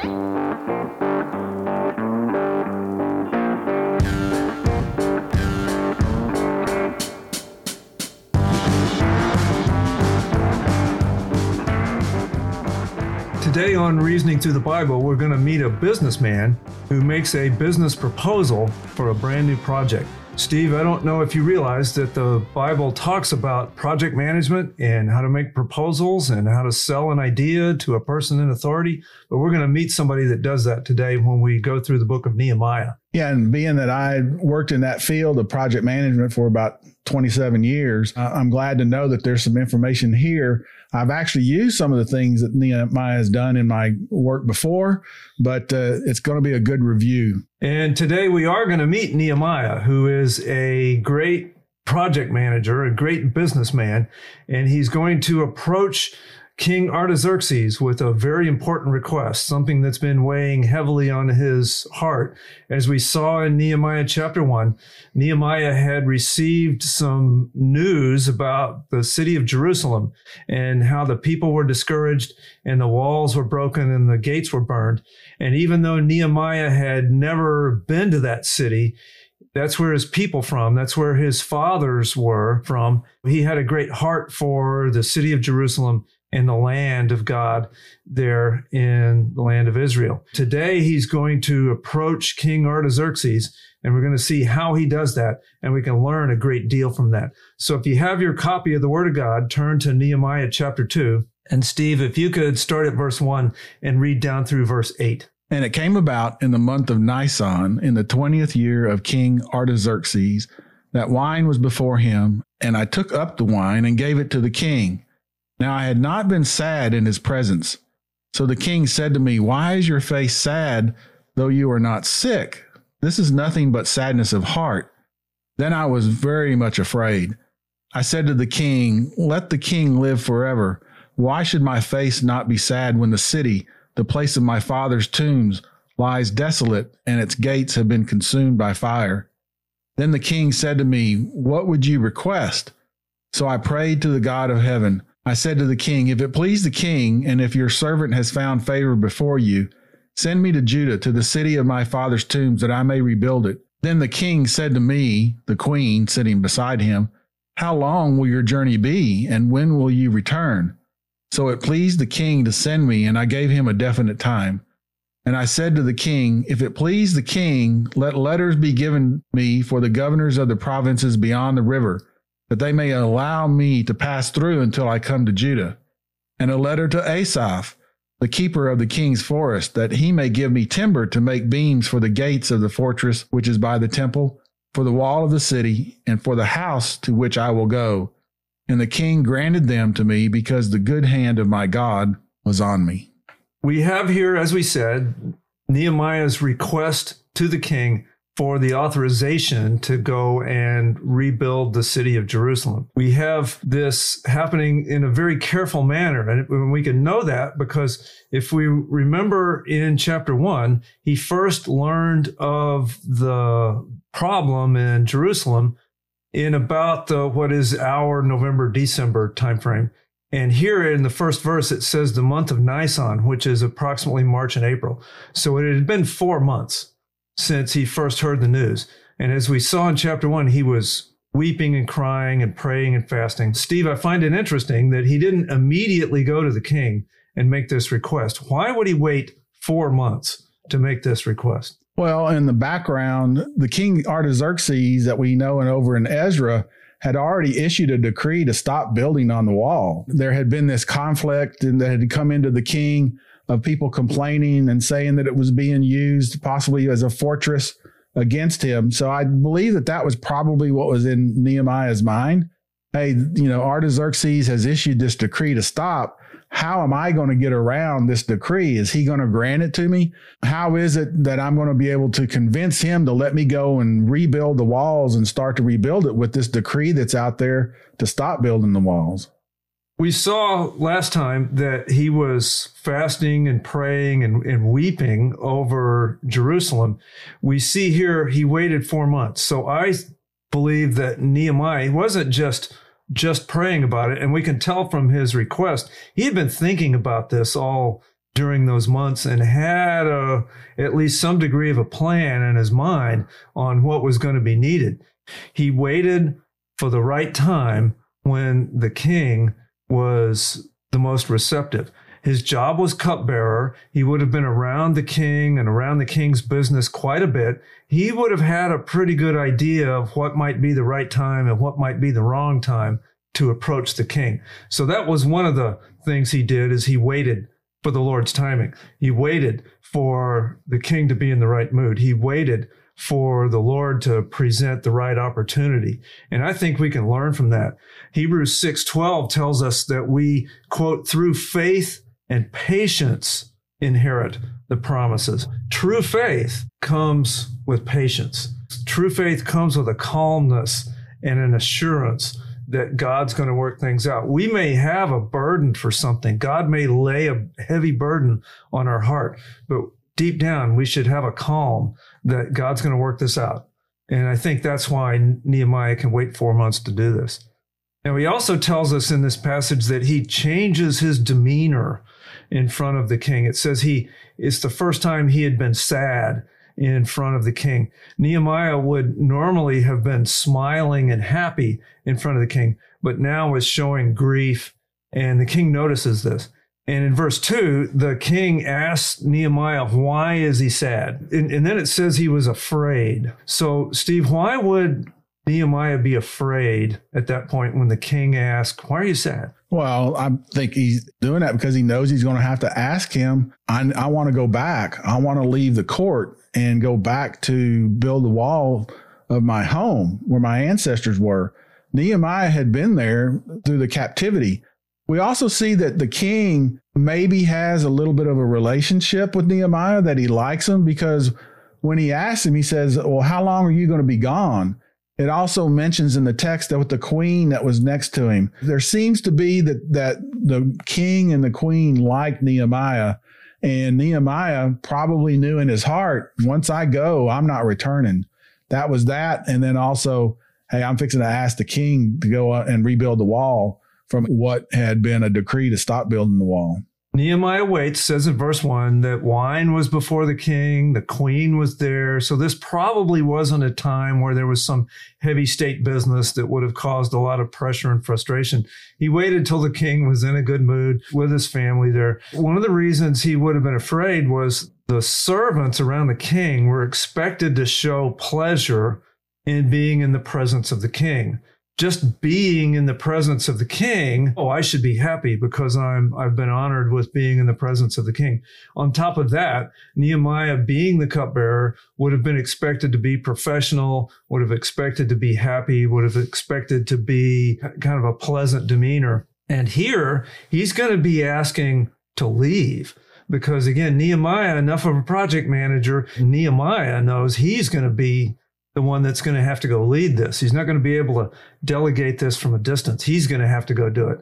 Today on Reasoning Through the Bible, we're going to meet a businessman who makes a business proposal for a brand new project. Steve, I don't know if you realize that the Bible talks about project management and how to make proposals and how to sell an idea to a person in authority, but we're going to meet somebody that does that today when we go through the book of Nehemiah. Yeah, and being that I worked in that field of project management for about 27 years, I'm glad to know that there's some information here. I've actually used some of the things that Nehemiah has done in my work before, but uh, it's going to be a good review. And today we are going to meet Nehemiah, who is a great project manager, a great businessman, and he's going to approach King Artaxerxes with a very important request, something that's been weighing heavily on his heart. As we saw in Nehemiah chapter 1, Nehemiah had received some news about the city of Jerusalem and how the people were discouraged and the walls were broken and the gates were burned. And even though Nehemiah had never been to that city, that's where his people from. That's where his fathers were from. He had a great heart for the city of Jerusalem in the land of God there in the land of Israel. Today, he's going to approach King Artaxerxes, and we're going to see how he does that, and we can learn a great deal from that. So if you have your copy of the Word of God, turn to Nehemiah chapter 2. And Steve, if you could start at verse 1 and read down through verse 8. And it came about in the month of Nisan, in the twentieth year of King Artaxerxes, that wine was before him, and I took up the wine and gave it to the king. Now I had not been sad in his presence. So the king said to me, Why is your face sad, though you are not sick? This is nothing but sadness of heart. Then I was very much afraid. I said to the king, Let the king live forever. Why should my face not be sad when the city, the place of my father's tombs, lies desolate and its gates have been consumed by fire? Then the king said to me, What would you request? So I prayed to the God of heaven. I said to the king, If it please the king, and if your servant has found favor before you, send me to Judah, to the city of my father's tombs, that I may rebuild it. Then the king said to me, the queen sitting beside him, How long will your journey be, and when will you return? So it pleased the king to send me, and I gave him a definite time. And I said to the king, If it please the king, let letters be given me for the governors of the provinces beyond the river that they may allow me to pass through until I come to Judah, and a letter to Asaph, the keeper of the king's forest, that he may give me timber to make beams for the gates of the fortress which is by the temple, for the wall of the city, and for the house to which I will go. And the king granted them to me because the good hand of my God was on me. We have here, as we said, Nehemiah's request to the king for the authorization to go and rebuild the city of Jerusalem. We have this happening in a very careful manner. And we can know that because if we remember in chapter one, he first learned of the problem in Jerusalem in about the, what is our November, December timeframe. And here in the first verse, it says the month of Nisan, which is approximately March and April. So it had been four months since he first heard the news. And as we saw in chapter one, he was weeping and crying and praying and fasting. Steve, I find it interesting that he didn't immediately go to the king and make this request. Why would he wait four months to make this request? Well, in the background, the king Artaxerxes that we know and over in Ezra had already issued a decree to stop building on the wall. There had been this conflict and that had come into the king of people complaining and saying that it was being used possibly as a fortress against him. So I believe that that was probably what was in Nehemiah's mind. Hey, you know, Artaxerxes has issued this decree to stop. How am I going to get around this decree? Is he going to grant it to me? How is it that I'm going to be able to convince him to let me go and rebuild the walls and start to rebuild it with this decree that's out there to stop building the walls? We saw last time that he was fasting and praying and, and, weeping over Jerusalem. We see here he waited four months. So I believe that Nehemiah wasn't just just praying about it, and we can tell from his request he had been thinking about this all during those months and had a, at least some degree of a plan in his mind on what was going to be needed. He waited for the right time when the king was the most receptive. His job was cupbearer. He would have been around the king and around the king's business quite a bit. He would have had a pretty good idea of what might be the right time and what might be the wrong time to approach the king. So that was one of the things he did is he waited for the Lord's timing. He waited for the king to be in the right mood. He waited for the Lord to present the right opportunity. And I think we can learn from that. Hebrews 6:12 tells us that we quote through faith and patience inherit the promises. True faith comes with patience. True faith comes with a calmness and an assurance that God's going to work things out. We may have a burden for something. God may lay a heavy burden on our heart, but deep down, we should have a calm that God's going to work this out. And I think that's why Nehemiah can wait four months to do this. Now, he also tells us in this passage that he changes his demeanor in front of the king. It says he, it's the first time he had been sad in front of the king. Nehemiah would normally have been smiling and happy in front of the king, but now was showing grief. And the king notices this. And in verse 2, the king asks Nehemiah, why is he sad? And, and, then it says he was afraid. So, Steve, why would Nehemiah be afraid at that point when the king asked, why are you sad? Well, I think he's doing that because he knows he's going to have to ask him, I, I want to go back. I want to leave the court and go back to build the wall of my home where my ancestors were. Nehemiah had been there through the captivity. We also see that the king maybe has a little bit of a relationship with Nehemiah, that he likes him because when he asks him, he says, Well, how long are you going to be gone? It also mentions in the text that with the queen that was next to him, there seems to be that that the king and the queen liked Nehemiah, and Nehemiah probably knew in his heart, once I go, I'm not returning. That was that, and then also, hey, I'm fixing to ask the king to go and rebuild the wall from what had been a decree to stop building the wall. Nehemiah waits, says in verse one that wine was before the king, the queen was there. So this probably wasn't a time where there was some heavy state business that would have caused a lot of pressure and frustration. He waited till the king was in a good mood with his family there. One of the reasons he would have been afraid was the servants around the king were expected to show pleasure in being in the presence of the king just being in the presence of the king, oh, I should be happy because I'm I've been honored with being in the presence of the king. On top of that, Nehemiah being the cupbearer would have been expected to be professional, would have expected to be happy, would have expected to be kind of a pleasant demeanor. And here he's going to be asking to leave because again, Nehemiah, enough of a project manager, Nehemiah knows he's going to be the one that's going to have to go lead this. He's not going to be able to delegate this from a distance. He's going to have to go do it.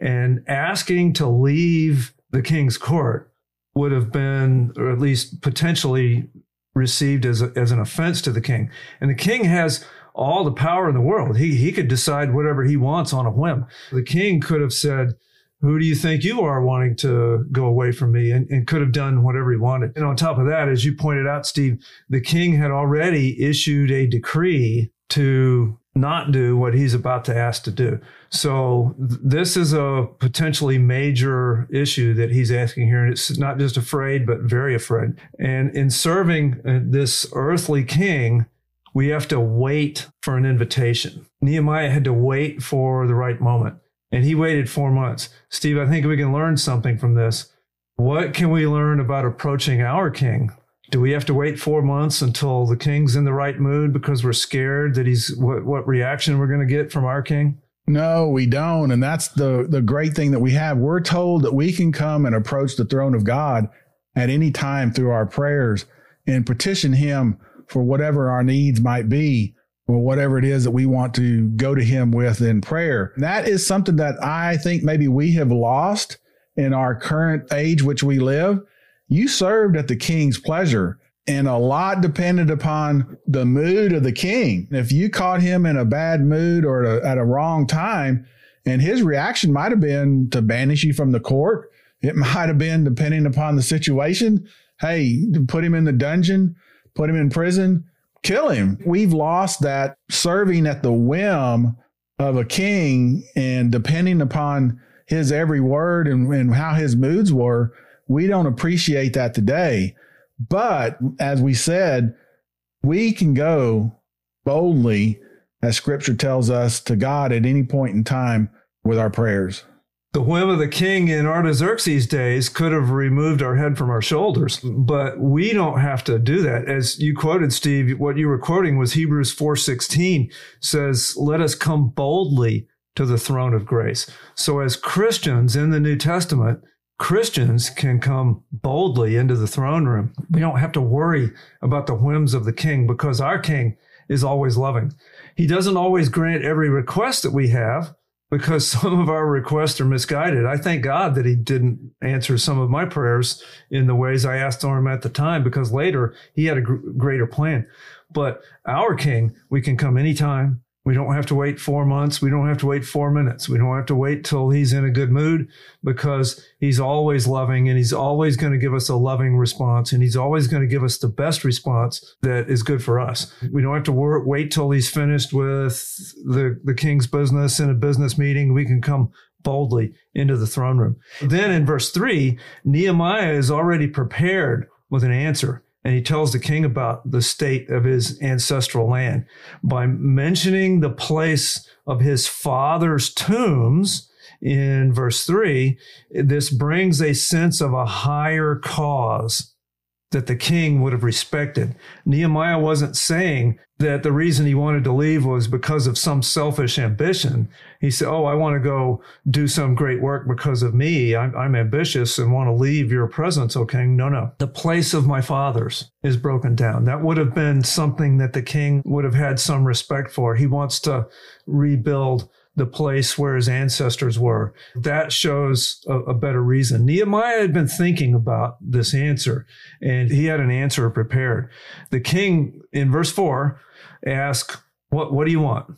And asking to leave the king's court would have been, or at least potentially received as, a, as an offense to the king. And the king has all the power in the world. He, he could decide whatever he wants on a whim. The king could have said, who do you think you are wanting to go away from me? And, and, could have done whatever he wanted. And on top of that as you pointed out steve the king had already issued a decree to not do what he's about to ask to do. So th- this is a potentially major issue that he's asking here. And it's not just afraid but very afraid. And in serving uh, this earthly king we have to wait for an invitation. Nehemiah had to wait for the right moment and he waited four months. Steve, I think we can learn something from this. What can we learn about approaching our king? Do we have to wait four months until the king's in the right mood because we're scared that he's what, what reaction we're going to get from our king? No, we don't. And that's the, the great thing that we have. We're told that we can come and approach the throne of God at any time through our prayers and petition him for whatever our needs might be or whatever it is that we want to go to him with in prayer. That is something that I think maybe we have lost in our current age which we live. You served at the king's pleasure and a lot depended upon the mood of the king. If you caught him in a bad mood or at a, at a wrong time, and his reaction might have been to banish you from the court, It might have been, depending upon the situation, hey, put him in the dungeon, put him in prison, kill him. We've lost that serving at the whim of a king and depending upon his every word and, and how his moods were, we don't appreciate that today. But as we said, we can go boldly, as scripture tells us, to God at any point in time with our prayers. The whim of the king in Artaxerxes' days could have removed our head from our shoulders, but we don't have to do that. As you quoted, Steve, what you were quoting was Hebrews 4:16 says, "Let us come boldly to the throne of grace." So as Christians in the New Testament, Christians can come boldly into the throne room. We don't have to worry about the whims of the king because our king is always loving. He doesn't always grant every request that we have, because some of our requests are misguided. I thank God that He didn't answer some of my prayers in the ways I asked Him at the time, because later He had a gr- greater plan. But our King, we can come anytime, we don't have to wait four months. We don't have to wait four minutes. We don't have to wait till he's in a good mood because he's always loving and he's always going to give us a loving response and he's always going to give us the best response that is good for us. We don't have to work, wait till he's finished with the, the king's business in a business meeting. We can come boldly into the throne room. Then in verse three, Nehemiah is already prepared with an answer and he tells the king about the state of his ancestral land. By mentioning the place of his father's tombs in verse 3 this brings a sense of a higher cause that the king would have respected. Nehemiah wasn't saying that the reason he wanted to leave was because of some selfish ambition. He said, Oh, I want to go do some great work because of me. I'm, I'm ambitious and want to leave your presence, O king. No, no. The place of my fathers is broken down. That would have been something that the king would have had some respect for. He wants to rebuild the place where his ancestors were. That shows a, a, better reason. Nehemiah had been thinking about this answer and he had an answer prepared. The king in verse 4 asks, What, what do you want?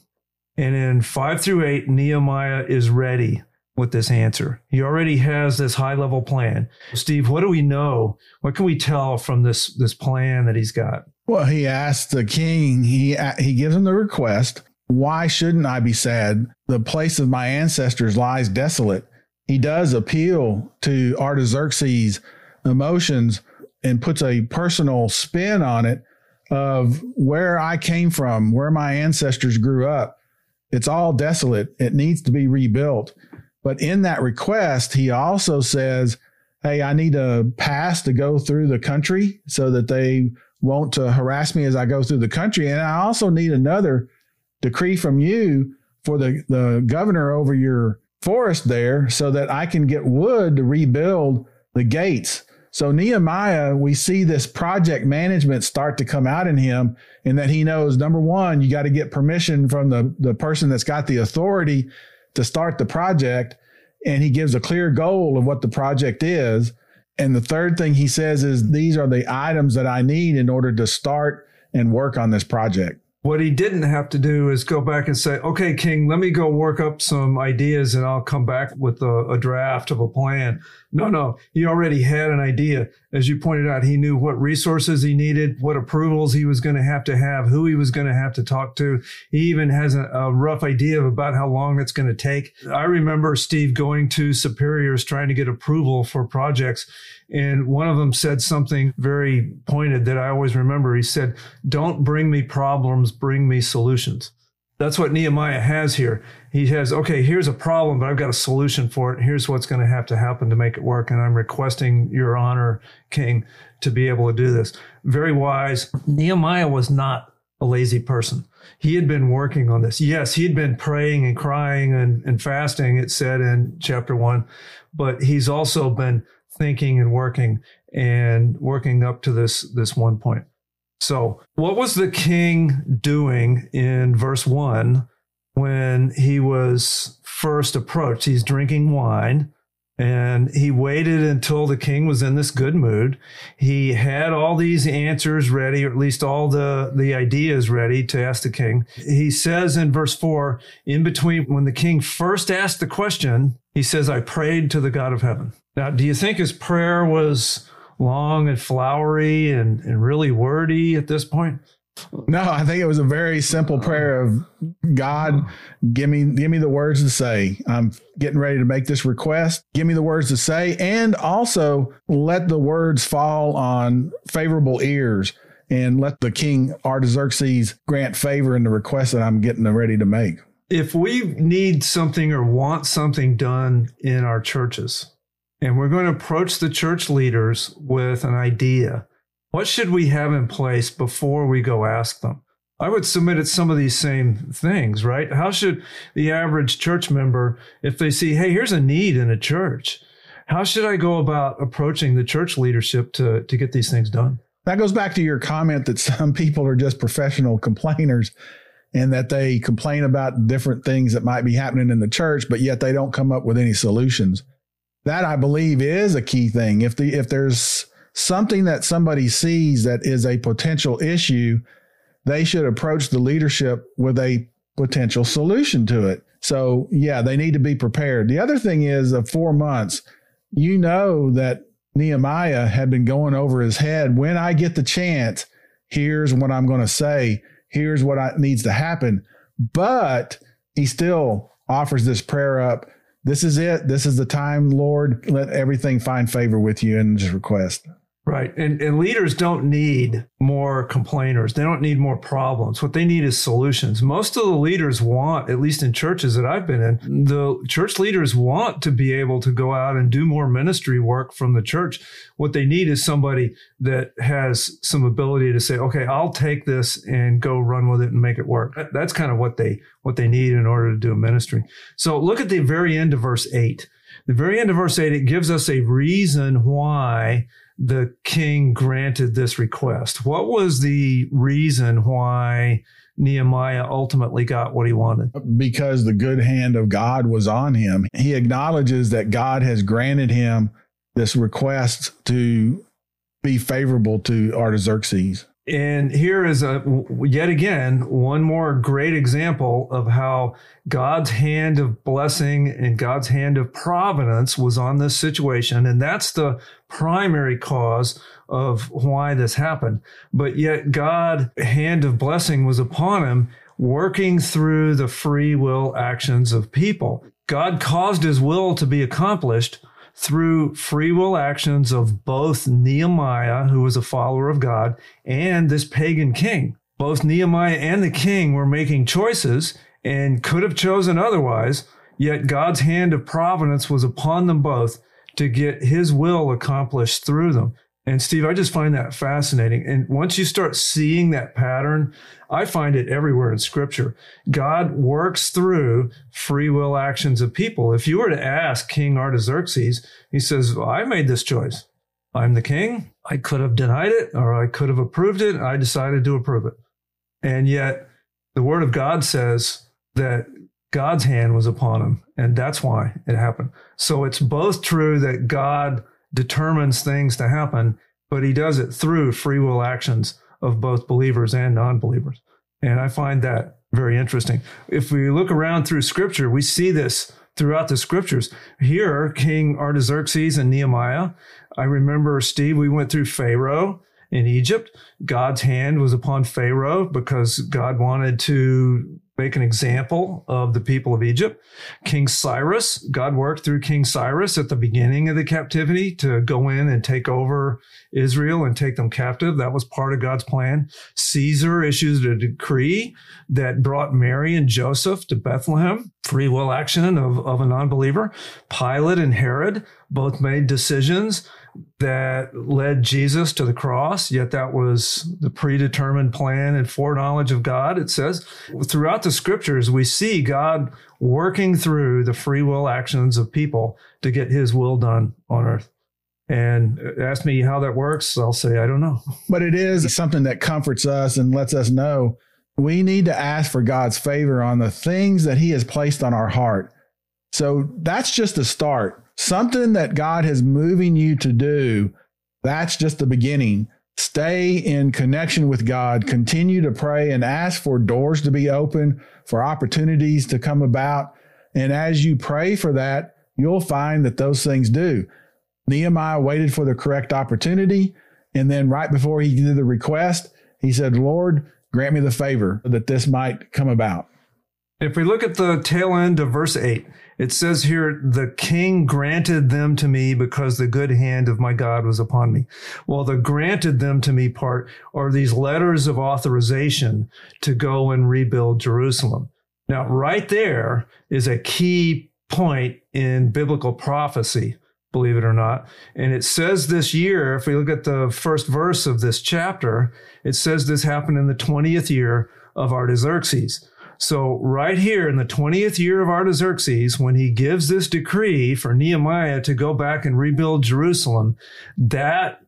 And in 5 through 8, Nehemiah is ready with this answer. He already has this high level plan. Steve, what do we know? What can we tell from this, this plan that he's got? Well, he asked the king, he, he gives him the request why shouldn't I be sad? The place of my ancestors lies desolate. He does appeal to Artaxerxes' emotions and puts a personal spin on it of where I came from, where my ancestors grew up. It's all desolate. It needs to be rebuilt. But in that request, he also says, Hey, I need a pass to go through the country so that they won't uh, harass me as I go through the country. And I also need another decree from you for the, the governor over your forest there so that I can get wood to rebuild the gates. So Nehemiah, we see this project management start to come out in him in that he knows number one, you got to get permission from the, the person that's got the authority to start the project. And he gives a clear goal of what the project is. And the third thing he says is these are the items that I need in order to start and work on this project. What he didn't have to do is go back and say, okay, King, let me go work up some ideas and I'll come back with a, a, draft of a plan. No, no, he already had an idea. As you pointed out, he knew what resources he needed, what approvals he was going to have to have, who he was going to have to talk to. He even has a, a rough idea of about how long it's going to take. I remember Steve going to superiors trying to get approval for projects and one of them said something very pointed that I always remember. He said, Don't bring me problems, bring me solutions. That's what Nehemiah has here. He has, okay, here's a problem, but I've got a solution for it. Here's what's going to have to happen to make it work. And I'm requesting your honor, King, to be able to do this. Very wise. Nehemiah was not a lazy person. He had been working on this. Yes, he had been praying and crying and, and fasting, it said in chapter one, but he's also been thinking and working and working up to this this one point. So, what was the king doing in verse 1 when he was first approached? He's drinking wine. And he waited until the king was in this good mood. He had all these answers ready, or at least all the, the ideas ready to ask the king. He says in verse four, in between when the king first asked the question, he says, I prayed to the God of heaven. Now, do you think his prayer was long and flowery and, and really wordy at this point? No, I think it was a very simple prayer of God, give me give me the words to say. I'm getting ready to make this request. Give me the words to say and also let the words fall on favorable ears and let the king Artaxerxes grant favor in the request that I'm getting ready to make. If we need something or want something done in our churches, and we're going to approach the church leaders with an idea, what should we have in place before we go ask them? I would submit it's some of these same things, right? How should the average church member, if they see, hey, here's a need in a church, how should I go about approaching the church leadership to, to get these things done? That goes back to your comment that some people are just professional complainers and that they complain about different things that might be happening in the church, but yet they don't come up with any solutions. That I believe is a key thing. If the if there's something that somebody sees that is a potential issue, they should approach the leadership with a potential solution to it. So, yeah, they need to be prepared. The other thing is of four months, you know that Nehemiah had been going over his head. When I get the chance, here's what I'm going to say. Here's what I, needs to happen. But he still offers this prayer up. This is it. This is the time, Lord. Let everything find favor with you and just request. Right. And, and leaders don't need more complainers. They don't need more problems. What they need is solutions. Most of the leaders want, at least in churches that I've been in, the church leaders want to be able to go out and do more ministry work from the church. What they need is somebody that has some ability to say, okay, I'll take this and go run with it and make it work. That's kind of what they, what they need in order to do a ministry. So look at the very end of verse eight. The very end of verse eight, it gives us a reason why the king granted this request? What was the reason why Nehemiah ultimately got what he wanted? Because the good hand of God was on him. He acknowledges that God has granted him this request to be favorable to Artaxerxes. And here is a yet again one more great example of how God's hand of blessing and God's hand of providence was on this situation. And that's the primary cause of why this happened. But yet God hand of blessing was upon him working through the free will actions of people. God caused his will to be accomplished through free will actions of both Nehemiah, who was a follower of God, and this pagan king. Both Nehemiah and the king were making choices and could have chosen otherwise, yet God's hand of providence was upon them both to get his will accomplished through them. And Steve, I just find that fascinating. And once you start seeing that pattern, I find it everywhere in scripture. God works through free will actions of people. If you were to ask King Artaxerxes, he says, well, I made this choice. I'm the king. I could have denied it or I could have approved it. I decided to approve it. And yet the word of God says that God's hand was upon him. And that's why it happened. So it's both true that God determines things to happen, but he does it through free will actions of both believers and non believers. And I find that very interesting. If we look around through scripture, we see this throughout the scriptures. Here, King Artaxerxes and Nehemiah. I remember, Steve, we went through Pharaoh in Egypt. God's hand was upon Pharaoh because God wanted to make an example of the people of Egypt. King Cyrus, God worked through King Cyrus at the beginning of the captivity to go in and take over Israel and take them captive. That was part of God's plan. Caesar issued a decree that brought Mary and Joseph to Bethlehem. Free will action of, of a non-believer. Pilate and Herod both made decisions that led Jesus to the cross, yet that was the predetermined plan and foreknowledge of God. It says throughout the scriptures, we see God working through the free will actions of people to get his will done on earth. And ask me how that works, I'll say, I don't know. But it is something that comforts us and lets us know we need to ask for God's favor on the things that he has placed on our heart. So that's just a start something that God is moving you to do, that's just the beginning. Stay in connection with God, continue to pray and ask for doors to be open, for opportunities to come about. And as you pray for that, you'll find that those things do. Nehemiah waited for the correct opportunity. And then right before he did the request, he said, Lord, grant me the favor that this might come about. If we look at the tail end of verse 8, it says here, the king granted them to me because the good hand of my God was upon me. Well, the granted them to me part are these letters of authorization to go and rebuild Jerusalem. Now, right there is a key point in biblical prophecy, believe it or not. And it says this year, if we look at the first verse of this chapter, it says this happened in the 20th year of Artaxerxes. So, right here in the 20th year of Artaxerxes, when he gives this decree for Nehemiah to go back and rebuild Jerusalem, that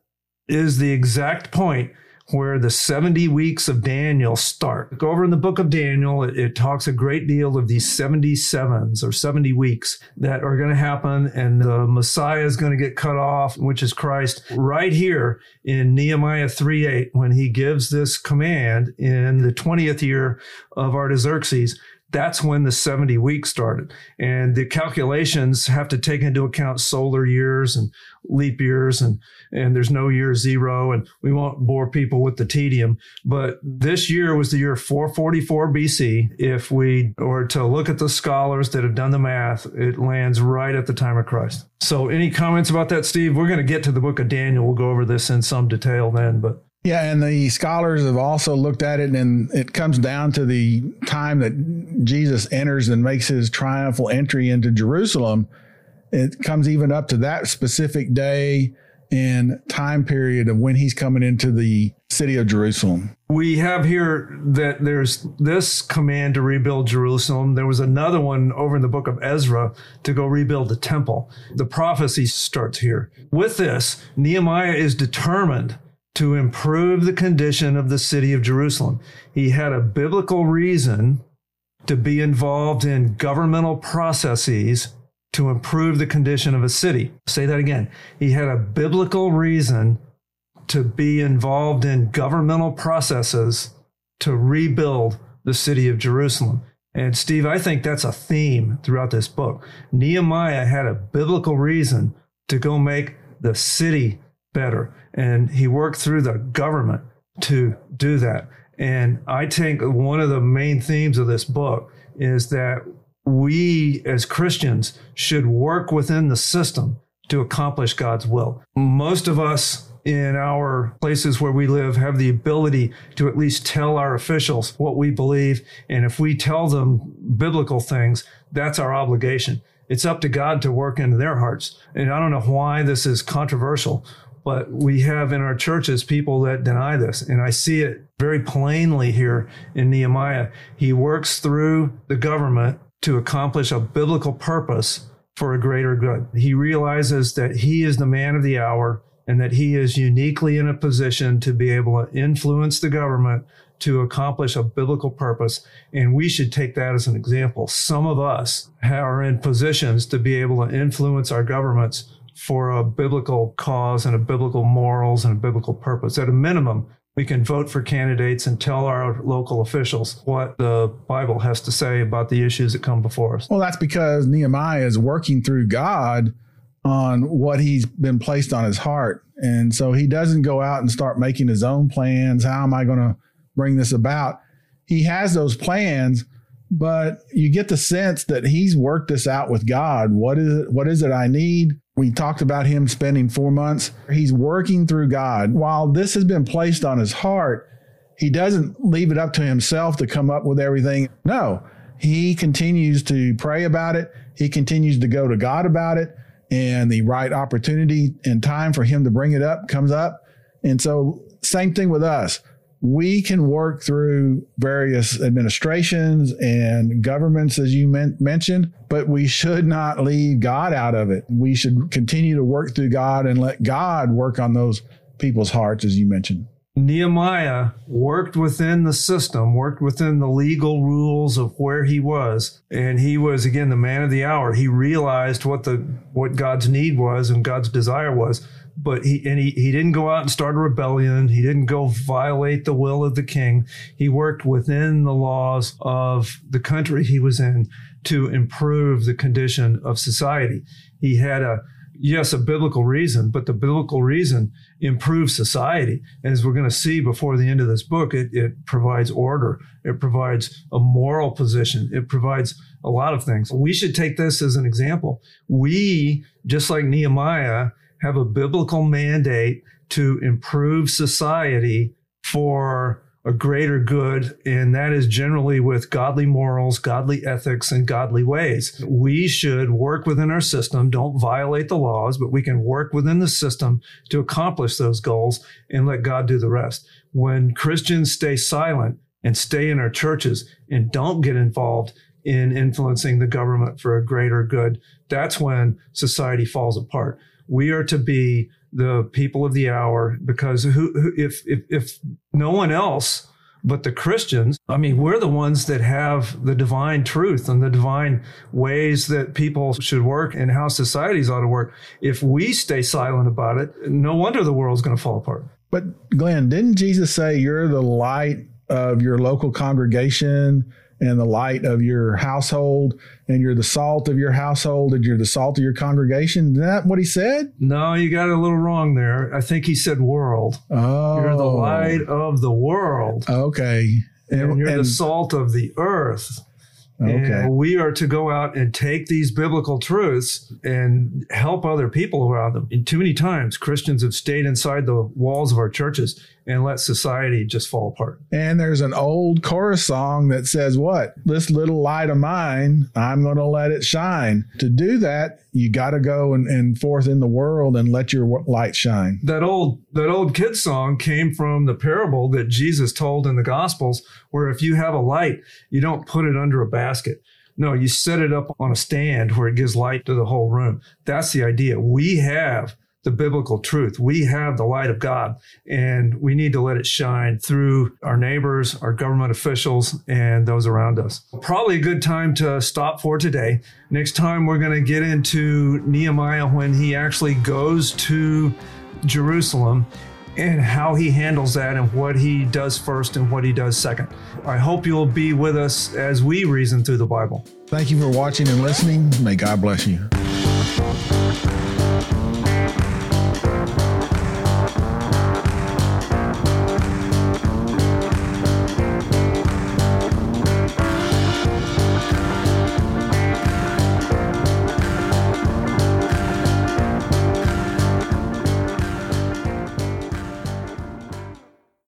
is the exact point where the 70 weeks of Daniel start. Over in the book of Daniel, it, it, talks a great deal of these 77s or 70 weeks that are going to happen, and the Messiah is going to get cut off, which is Christ, right here in Nehemiah 3 8, when he gives this command in the 20th year of Artaxerxes that's when the 70 weeks started. And the calculations have to take into account solar years and leap years and, and there's no year zero. And we won't bore people with the tedium, but this year was the year 444 BC. If we or to look at the scholars that have done the math, it lands right at the time of Christ. So any comments about that, Steve? We're going to get to the book of Daniel. We'll go over this in some detail then, but yeah, and the scholars have also looked at it, and it comes down to the time that Jesus enters and makes his triumphal entry into Jerusalem. It comes even up to that specific day and time period of when he's coming into the city of Jerusalem. We have here that there's this command to rebuild Jerusalem. There was another one over in the book of Ezra to go rebuild the temple. The prophecy starts here. With this, Nehemiah is determined to improve the condition of the city of Jerusalem. He had a biblical reason to be involved in governmental processes to improve the condition of a city. Say that again. He had a biblical reason to be involved in governmental processes to rebuild the city of Jerusalem. And Steve, I think that's a theme throughout this book. Nehemiah had a biblical reason to go make the city better. And he worked through the government to do that. And I think one of the main themes of this book is that we as Christians should work within the system to accomplish God's will. Most of us in our places where we live have the ability to at least tell our officials what we believe. And if we tell them biblical things, that's our obligation. It's up to God to work into their hearts. And I don't know why this is controversial, but we have in our churches people that deny this. And I see it very plainly here in Nehemiah. He works through the government to accomplish a biblical purpose for a greater good. He realizes that he is the man of the hour and that he is uniquely in a position to be able to influence the government to accomplish a biblical purpose. And we should take that as an example. Some of us are in positions to be able to influence our governments for a biblical cause and a biblical morals and a biblical purpose. At a minimum, we can vote for candidates and tell our local officials what the Bible has to say about the issues that come before us. Well, that's because Nehemiah is working through God on what he's been placed on his heart. And so he doesn't go out and start making his own plans. How am I going to bring this about? He has those plans, but you get the sense that he's worked this out with God. What is it, what is it I need? We talked about him spending four months. He's working through God. While this has been placed on his heart, he doesn't leave it up to himself to come up with everything. No, he continues to pray about it. He continues to go to God about it. And the right opportunity and time for him to bring it up comes up. And so, same thing with us we can work through various administrations and governments, as you men- mentioned, but we should not leave God out of it. We should continue to work through God and let God work on those people's hearts, as you mentioned. Nehemiah worked within the system, worked within the legal rules of where he was, and he was again the man of the hour. He realized what the what God's need was and God's desire was, but he and he, he didn't go out and start a rebellion. He didn't go violate the will of the king. He worked within the laws of the country he was in to improve the condition of society. He had a yes, a biblical reason, but the biblical reason improves society. As we're going to see before the end of this book, it, it provides order, it provides a moral position, it provides a lot of things. We should take this as an example. We, just like Nehemiah, have a biblical mandate to improve society for a greater good, and that is generally with godly morals, godly ethics, and godly ways. We should work within our system, don't violate the laws, but we can work within the system to accomplish those goals and let God do the rest. When Christians stay silent and stay in our churches and don't get involved in influencing the government for a greater good, that's when society falls apart. We are to be the people of the hour because who, who if, if if no one else but the Christians, I mean, we're the ones that have the divine truth and the divine ways that people should work and how societies ought to work. If we stay silent about it, no wonder the world's going to fall apart. But Glenn, didn't Jesus say you're the light of your local congregation? And the light of your household, and you're the salt of your household, and you're the salt of your congregation. Is that what he said? No, you got it a little wrong there. I think he said world. Oh. You're the oh. light of the world. Okay. And, and you're and, the salt of the earth. Okay. And we are to go out and take these biblical truths and help other people around them. And too many times, Christians have stayed inside the walls of our churches and let society just fall apart. And there's an old chorus song that says, What? This little light of mine, I'm going to let it shine. To do that, you got to go and, and forth in the world and let your light shine. That old that old kid song came from the parable that Jesus told in the Gospels, where if you have a light, you don't put it under a basket. No, you set it up on a stand where it gives light to the whole room. That's the idea. We have the biblical truth. We have the light of God and we need to let it shine through our neighbors, our government officials, and those around us. Probably a good time to stop for today. Next time, we're going to get into Nehemiah when he actually goes to Jerusalem and how he handles that and what he does first and what he does second. I hope you'll be with us as we reason through the Bible. Thank you for watching and listening. May God bless you.